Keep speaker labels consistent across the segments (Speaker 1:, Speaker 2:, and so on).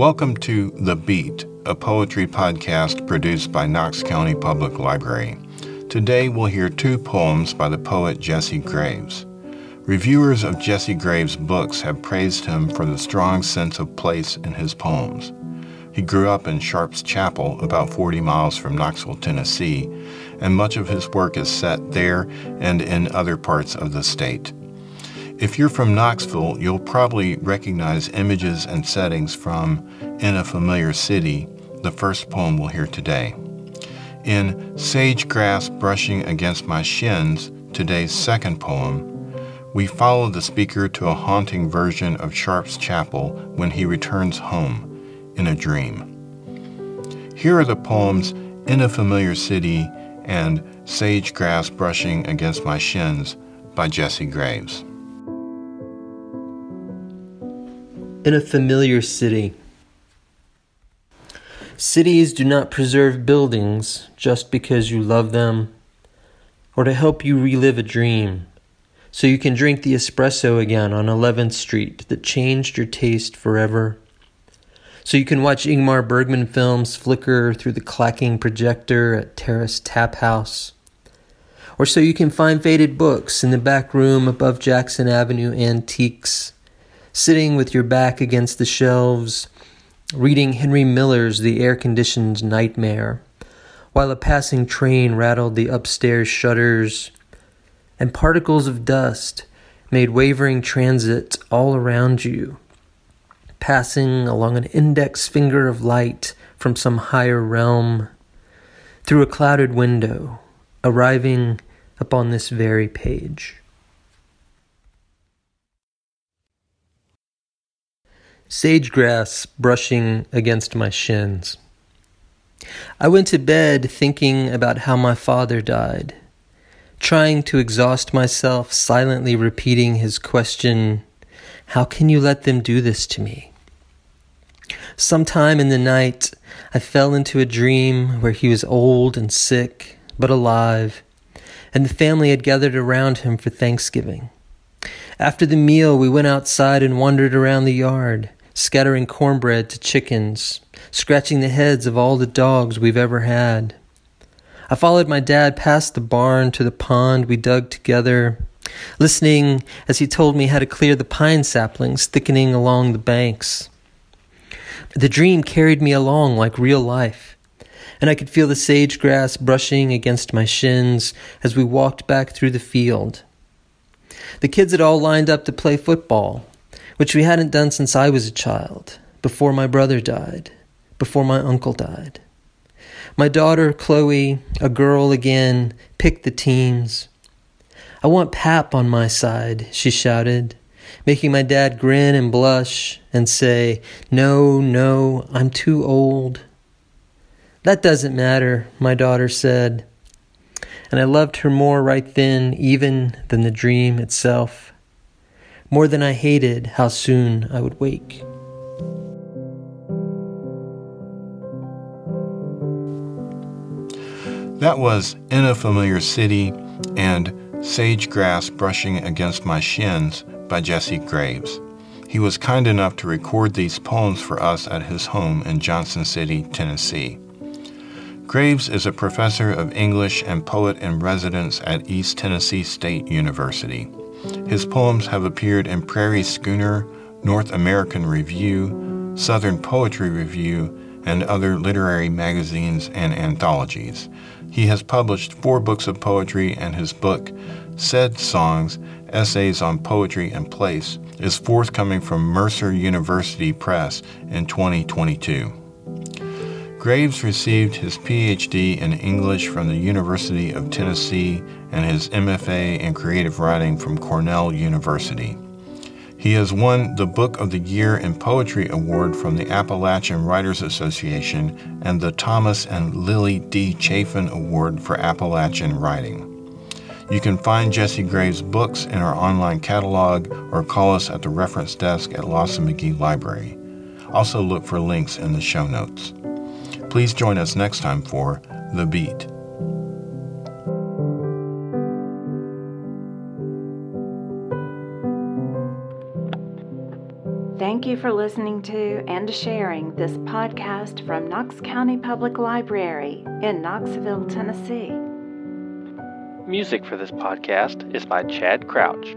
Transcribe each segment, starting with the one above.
Speaker 1: Welcome to The Beat, a poetry podcast produced by Knox County Public Library. Today we'll hear two poems by the poet Jesse Graves. Reviewers of Jesse Graves' books have praised him for the strong sense of place in his poems. He grew up in Sharps Chapel, about 40 miles from Knoxville, Tennessee, and much of his work is set there and in other parts of the state. If you're from Knoxville, you'll probably recognize images and settings from In a Familiar City, the first poem we'll hear today. In Sage Grass Brushing Against My Shins, today's second poem, we follow the speaker to a haunting version of Sharps Chapel when he returns home in a dream. Here are the poems In a Familiar City and Sage Grass Brushing Against My Shins by Jesse Graves.
Speaker 2: In a familiar city. Cities do not preserve buildings just because you love them or to help you relive a dream, so you can drink the espresso again on 11th Street that changed your taste forever. So you can watch Ingmar Bergman films flicker through the clacking projector at Terrace Tap House. Or so you can find faded books in the back room above Jackson Avenue Antiques sitting with your back against the shelves, reading Henry Miller's The Air Conditioned Nightmare, while a passing train rattled the upstairs shutters, and particles of dust made wavering transit all around you, passing along an index finger of light from some higher realm, through a clouded window, arriving upon this very page. Sage grass brushing against my shins. I went to bed thinking about how my father died, trying to exhaust myself, silently repeating his question, How can you let them do this to me? Sometime in the night, I fell into a dream where he was old and sick, but alive, and the family had gathered around him for Thanksgiving. After the meal, we went outside and wandered around the yard scattering cornbread to chickens, scratching the heads of all the dogs we've ever had. I followed my dad past the barn to the pond we dug together, listening as he told me how to clear the pine saplings thickening along the banks. The dream carried me along like real life, and I could feel the sage grass brushing against my shins as we walked back through the field. The kids had all lined up to play football, which we hadn't done since I was a child, before my brother died, before my uncle died. My daughter, Chloe, a girl again, picked the teams. I want Pap on my side, she shouted, making my dad grin and blush and say, No, no, I'm too old. That doesn't matter, my daughter said. And I loved her more right then, even than the dream itself more than I hated how soon I would wake.
Speaker 1: That was In a Familiar City and Sage Grass Brushing Against My Shins by Jesse Graves. He was kind enough to record these poems for us at his home in Johnson City, Tennessee. Graves is a professor of English and poet in residence at East Tennessee State University. His poems have appeared in Prairie Schooner, North American Review, Southern Poetry Review, and other literary magazines and anthologies. He has published four books of poetry, and his book, Said Songs Essays on Poetry and Place, is forthcoming from Mercer University Press in 2022. Graves received his PhD in English from the University of Tennessee and his MFA in creative writing from Cornell University. He has won the Book of the Year in Poetry Award from the Appalachian Writers Association and the Thomas and Lillie D. Chaffin Award for Appalachian Writing. You can find Jesse Graves' books in our online catalog or call us at the reference desk at Lawson McGhee Library. Also, look for links in the show notes. Please join us next time for The Beat.
Speaker 3: Thank you for listening to and sharing this podcast from Knox County Public Library in Knoxville, Tennessee.
Speaker 4: Music for this podcast is by Chad Crouch.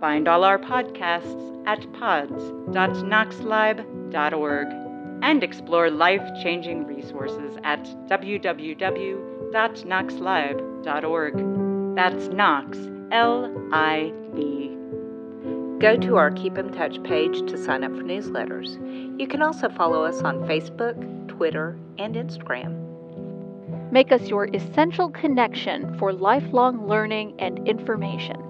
Speaker 5: Find all our podcasts at pods.knoxlib.org and explore life changing resources at www.knoxlib.org. That's Knox, L I B.
Speaker 6: Go to our Keep in Touch page to sign up for newsletters. You can also follow us on Facebook, Twitter, and Instagram.
Speaker 7: Make us your essential connection for lifelong learning and information.